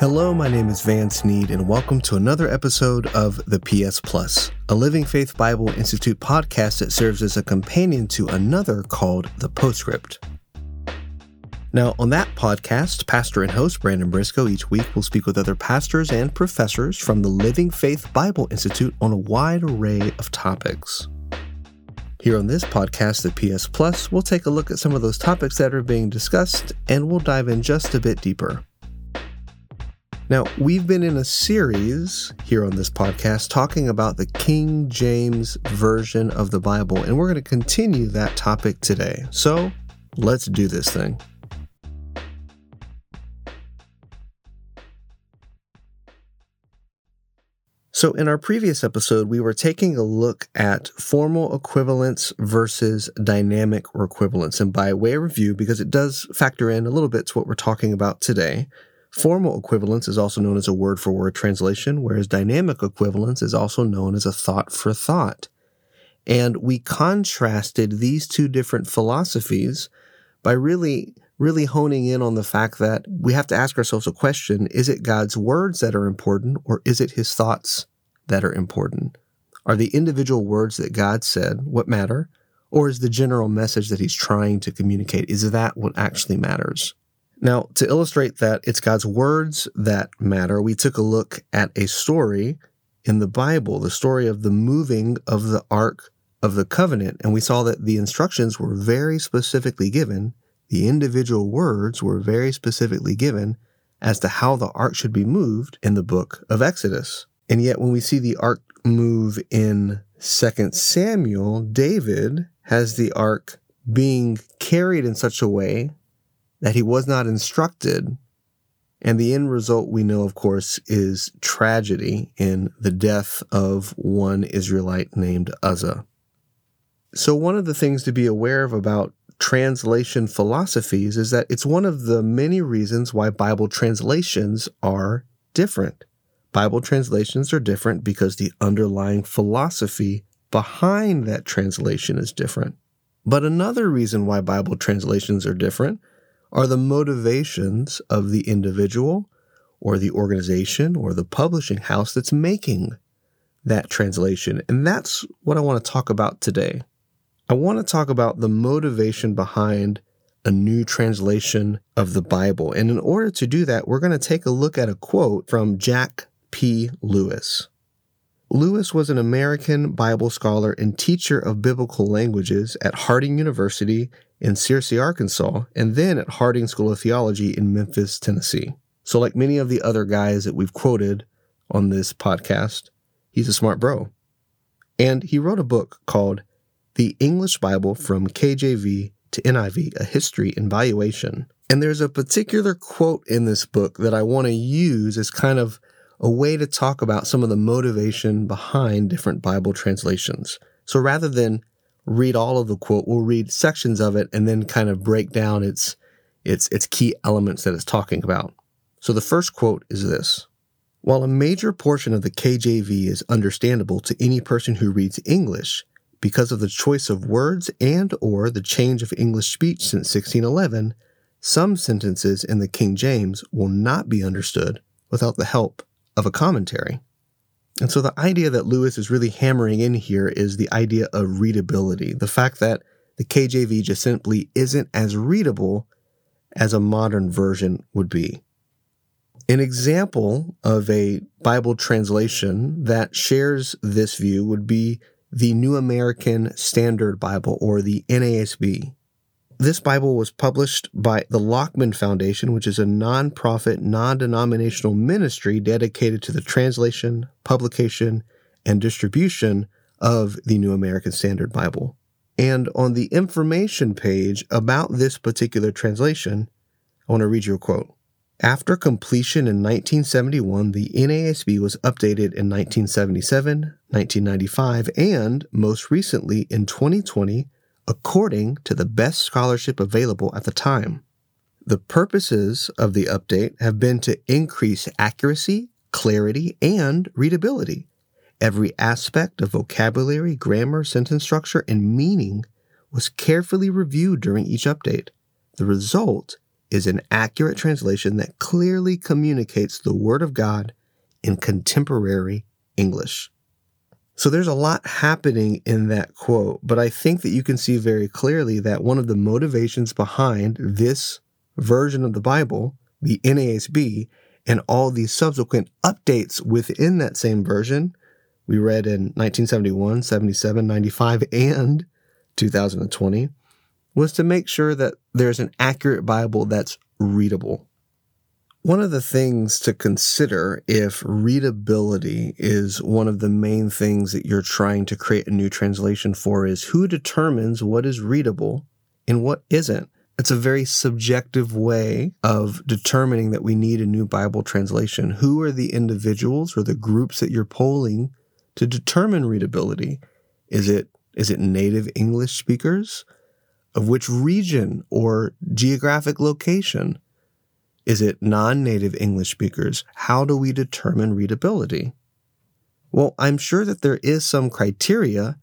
Hello, my name is Vance Need, and welcome to another episode of the PS Plus, a Living Faith Bible Institute podcast that serves as a companion to another called The Postscript. Now, on that podcast, pastor and host Brandon Briscoe each week will speak with other pastors and professors from the Living Faith Bible Institute on a wide array of topics. Here on this podcast, the PS Plus, we'll take a look at some of those topics that are being discussed and we'll dive in just a bit deeper. Now, we've been in a series here on this podcast talking about the King James Version of the Bible, and we're going to continue that topic today. So, let's do this thing. So, in our previous episode, we were taking a look at formal equivalence versus dynamic equivalence. And by way of review, because it does factor in a little bit to what we're talking about today, formal equivalence is also known as a word for word translation, whereas dynamic equivalence is also known as a thought for thought. And we contrasted these two different philosophies by really really honing in on the fact that we have to ask ourselves a question is it God's words that are important, or is it his thoughts that are important? Are the individual words that God said what matter, or is the general message that he's trying to communicate? Is that what actually matters? Now, to illustrate that it's God's words that matter, we took a look at a story in the Bible, the story of the moving of the Ark of the Covenant, and we saw that the instructions were very specifically given the individual words were very specifically given as to how the ark should be moved in the book of Exodus. And yet, when we see the ark move in 2 Samuel, David has the ark being carried in such a way that he was not instructed. And the end result, we know, of course, is tragedy in the death of one Israelite named Uzzah. So, one of the things to be aware of about translation philosophies is that it's one of the many reasons why Bible translations are different. Bible translations are different because the underlying philosophy behind that translation is different. But another reason why Bible translations are different are the motivations of the individual or the organization or the publishing house that's making that translation. And that's what I want to talk about today. I want to talk about the motivation behind a new translation of the Bible. And in order to do that, we're going to take a look at a quote from Jack P. Lewis. Lewis was an American Bible scholar and teacher of biblical languages at Harding University in Searcy, Arkansas, and then at Harding School of Theology in Memphis, Tennessee. So, like many of the other guys that we've quoted on this podcast, he's a smart bro. And he wrote a book called the English Bible from KJV to NIV, a history and valuation. And there's a particular quote in this book that I want to use as kind of a way to talk about some of the motivation behind different Bible translations. So rather than read all of the quote, we'll read sections of it and then kind of break down its its its key elements that it's talking about. So the first quote is this. While a major portion of the KJV is understandable to any person who reads English, because of the choice of words and or the change of English speech since 1611, some sentences in the King James will not be understood without the help of a commentary. And so the idea that Lewis is really hammering in here is the idea of readability, the fact that the KJV just simply isn't as readable as a modern version would be. An example of a Bible translation that shares this view would be the New American Standard Bible, or the NASB. This Bible was published by the Lockman Foundation, which is a nonprofit, non denominational ministry dedicated to the translation, publication, and distribution of the New American Standard Bible. And on the information page about this particular translation, I want to read you a quote. After completion in 1971, the NASB was updated in 1977, 1995, and most recently in 2020, according to the best scholarship available at the time. The purposes of the update have been to increase accuracy, clarity, and readability. Every aspect of vocabulary, grammar, sentence structure, and meaning was carefully reviewed during each update. The result is an accurate translation that clearly communicates the Word of God in contemporary English. So there's a lot happening in that quote, but I think that you can see very clearly that one of the motivations behind this version of the Bible, the NASB, and all these subsequent updates within that same version, we read in 1971, 77, 95, and 2020, was to make sure that there's an accurate Bible that's readable. One of the things to consider if readability is one of the main things that you're trying to create a new translation for is who determines what is readable and what isn't. It's a very subjective way of determining that we need a new Bible translation. Who are the individuals or the groups that you're polling to determine readability? Is it is it native English speakers? Of which region or geographic location? Is it non native English speakers? How do we determine readability? Well, I'm sure that there is some criteria,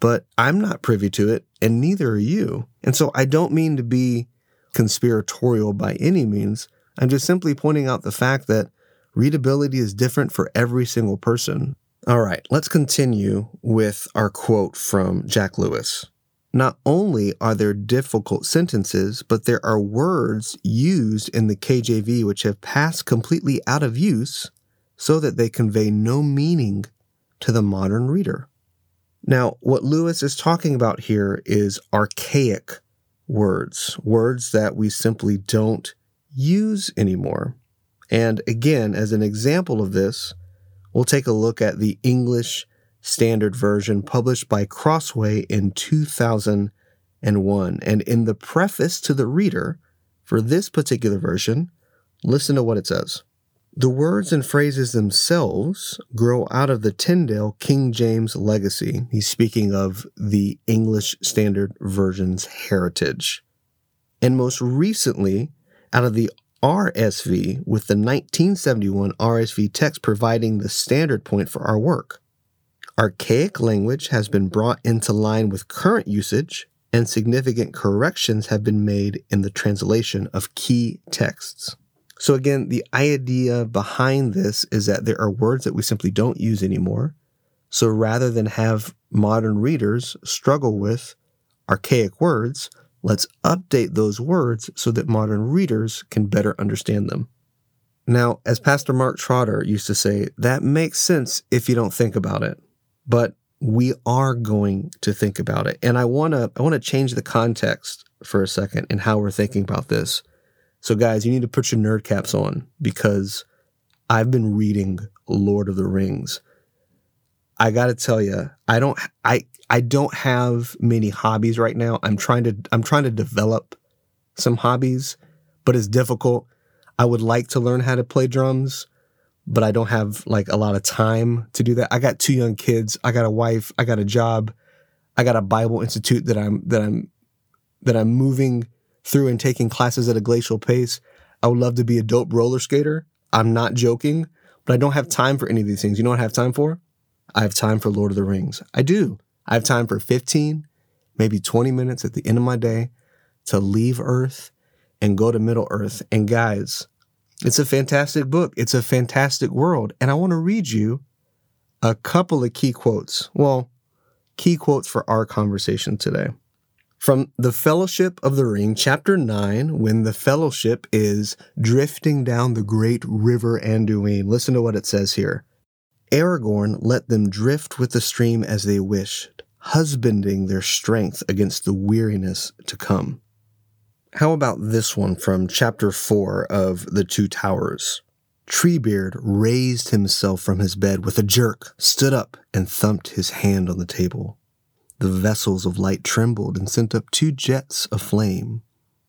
but I'm not privy to it, and neither are you. And so I don't mean to be conspiratorial by any means. I'm just simply pointing out the fact that readability is different for every single person. All right, let's continue with our quote from Jack Lewis. Not only are there difficult sentences, but there are words used in the KJV which have passed completely out of use so that they convey no meaning to the modern reader. Now, what Lewis is talking about here is archaic words, words that we simply don't use anymore. And again, as an example of this, we'll take a look at the English Standard Version published by Crossway in 2001. And in the preface to the reader for this particular version, listen to what it says. The words and phrases themselves grow out of the Tyndale King James legacy. He's speaking of the English Standard Version's heritage. And most recently, out of the RSV, with the 1971 RSV text providing the standard point for our work. Archaic language has been brought into line with current usage, and significant corrections have been made in the translation of key texts. So, again, the idea behind this is that there are words that we simply don't use anymore. So, rather than have modern readers struggle with archaic words, let's update those words so that modern readers can better understand them. Now, as Pastor Mark Trotter used to say, that makes sense if you don't think about it but we are going to think about it. And I want to I want to change the context for a second in how we're thinking about this. So guys, you need to put your nerd caps on because I've been reading Lord of the Rings. I got to tell you, I don't I I don't have many hobbies right now. I'm trying to I'm trying to develop some hobbies, but it's difficult. I would like to learn how to play drums but I don't have like a lot of time to do that. I got two young kids. I got a wife. I got a job. I got a Bible institute that I'm that I'm that I'm moving through and taking classes at a glacial pace. I would love to be a dope roller skater. I'm not joking, but I don't have time for any of these things. You know what I have time for? I have time for Lord of the Rings. I do. I have time for 15, maybe 20 minutes at the end of my day to leave Earth and go to Middle Earth. And guys, it's a fantastic book. It's a fantastic world. And I want to read you a couple of key quotes. Well, key quotes for our conversation today. From The Fellowship of the Ring, chapter 9, when the fellowship is drifting down the great river Anduin. Listen to what it says here. Aragorn let them drift with the stream as they wished, husbanding their strength against the weariness to come. How about this one from chapter 4 of The Two Towers? Treebeard raised himself from his bed with a jerk, stood up, and thumped his hand on the table. The vessels of light trembled and sent up two jets of flame.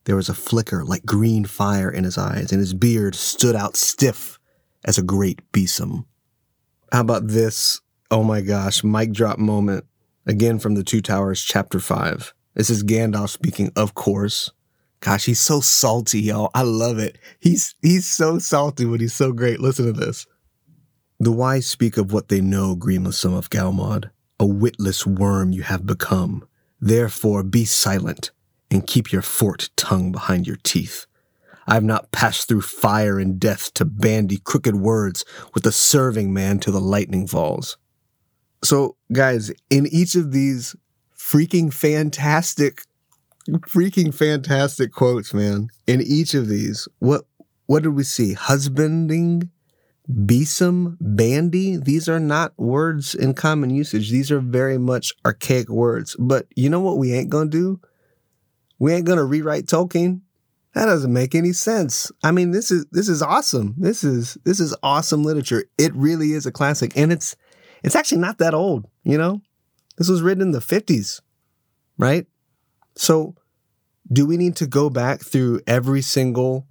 There was a flicker like green fire in his eyes, and his beard stood out stiff as a great besom. How about this? Oh my gosh, mic drop moment. Again from The Two Towers, chapter 5. This is Gandalf speaking, of course. Gosh, he's so salty, y'all. I love it. He's he's so salty, but he's so great. Listen to this. The wise speak of what they know, Grima son of Galmod. A witless worm you have become. Therefore be silent and keep your forked tongue behind your teeth. I have not passed through fire and death to bandy crooked words with the serving man till the lightning falls. So, guys, in each of these freaking fantastic, freaking fantastic quotes, man, in each of these, what what did we see? Husbanding, besom, bandy. These are not words in common usage. These are very much archaic words. But you know what we ain't gonna do? We ain't gonna rewrite Tolkien. That doesn't make any sense. I mean, this is this is awesome. This is this is awesome literature. It really is a classic, and it's it's actually not that old. You know, this was written in the fifties, right? So, do we need to go back through every single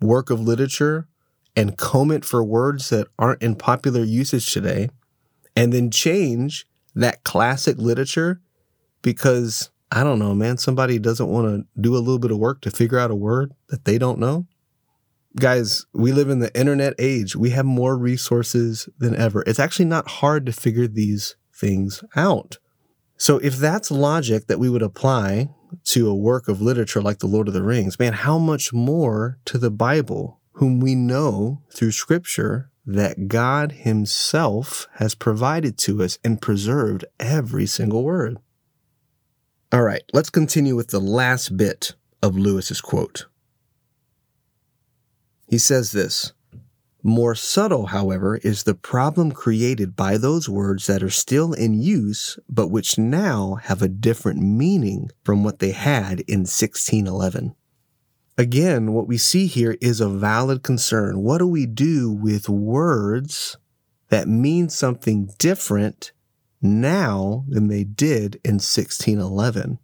work of literature and comb it for words that aren't in popular usage today, and then change that classic literature because I don't know, man. Somebody doesn't want to do a little bit of work to figure out a word that they don't know. Guys, we live in the internet age. We have more resources than ever. It's actually not hard to figure these things out. So, if that's logic that we would apply to a work of literature like The Lord of the Rings, man, how much more to the Bible, whom we know through scripture that God Himself has provided to us and preserved every single word. All right, let's continue with the last bit of Lewis's quote. He says this More subtle, however, is the problem created by those words that are still in use, but which now have a different meaning from what they had in 1611. Again, what we see here is a valid concern. What do we do with words that mean something different now than they did in 1611.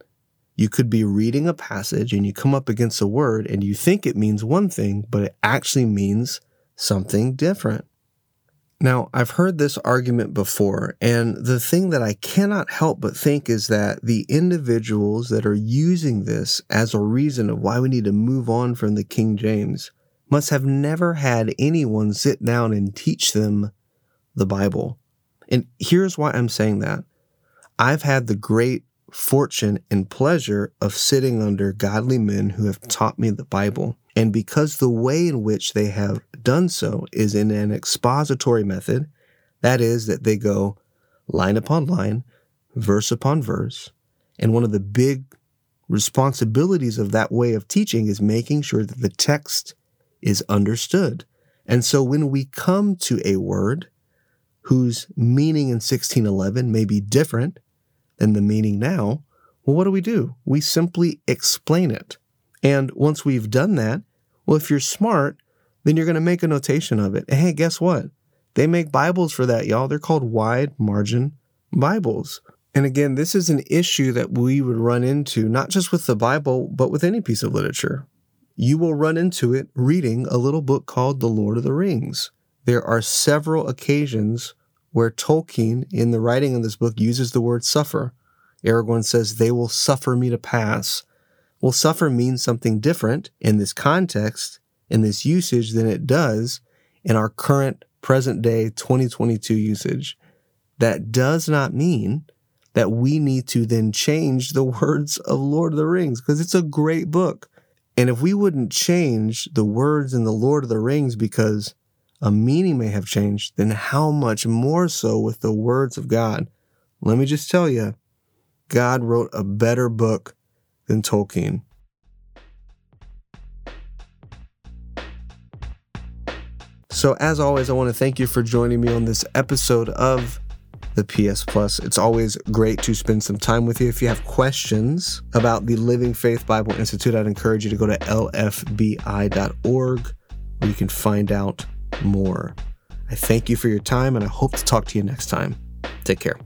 You could be reading a passage and you come up against a word and you think it means one thing, but it actually means something different. Now, I've heard this argument before, and the thing that I cannot help but think is that the individuals that are using this as a reason of why we need to move on from the King James must have never had anyone sit down and teach them the Bible. And here's why I'm saying that. I've had the great fortune and pleasure of sitting under godly men who have taught me the Bible. And because the way in which they have done so is in an expository method, that is, that they go line upon line, verse upon verse. And one of the big responsibilities of that way of teaching is making sure that the text is understood. And so when we come to a word, whose meaning in 1611 may be different than the meaning now, well, what do we do? We simply explain it. And once we've done that, well, if you're smart, then you're going to make a notation of it. And hey, guess what? They make Bibles for that, y'all. They're called wide margin Bibles. And again, this is an issue that we would run into, not just with the Bible, but with any piece of literature. You will run into it reading a little book called The Lord of the Rings there are several occasions where Tolkien, in the writing of this book, uses the word suffer. Aragorn says, They will suffer me to pass. Well, suffer means something different in this context, in this usage, than it does in our current present day 2022 usage. That does not mean that we need to then change the words of Lord of the Rings because it's a great book. And if we wouldn't change the words in the Lord of the Rings because a meaning may have changed, then how much more so with the words of God? Let me just tell you, God wrote a better book than Tolkien. So, as always, I want to thank you for joining me on this episode of the PS Plus. It's always great to spend some time with you. If you have questions about the Living Faith Bible Institute, I'd encourage you to go to lfbi.org where you can find out more. I thank you for your time and I hope to talk to you next time. Take care.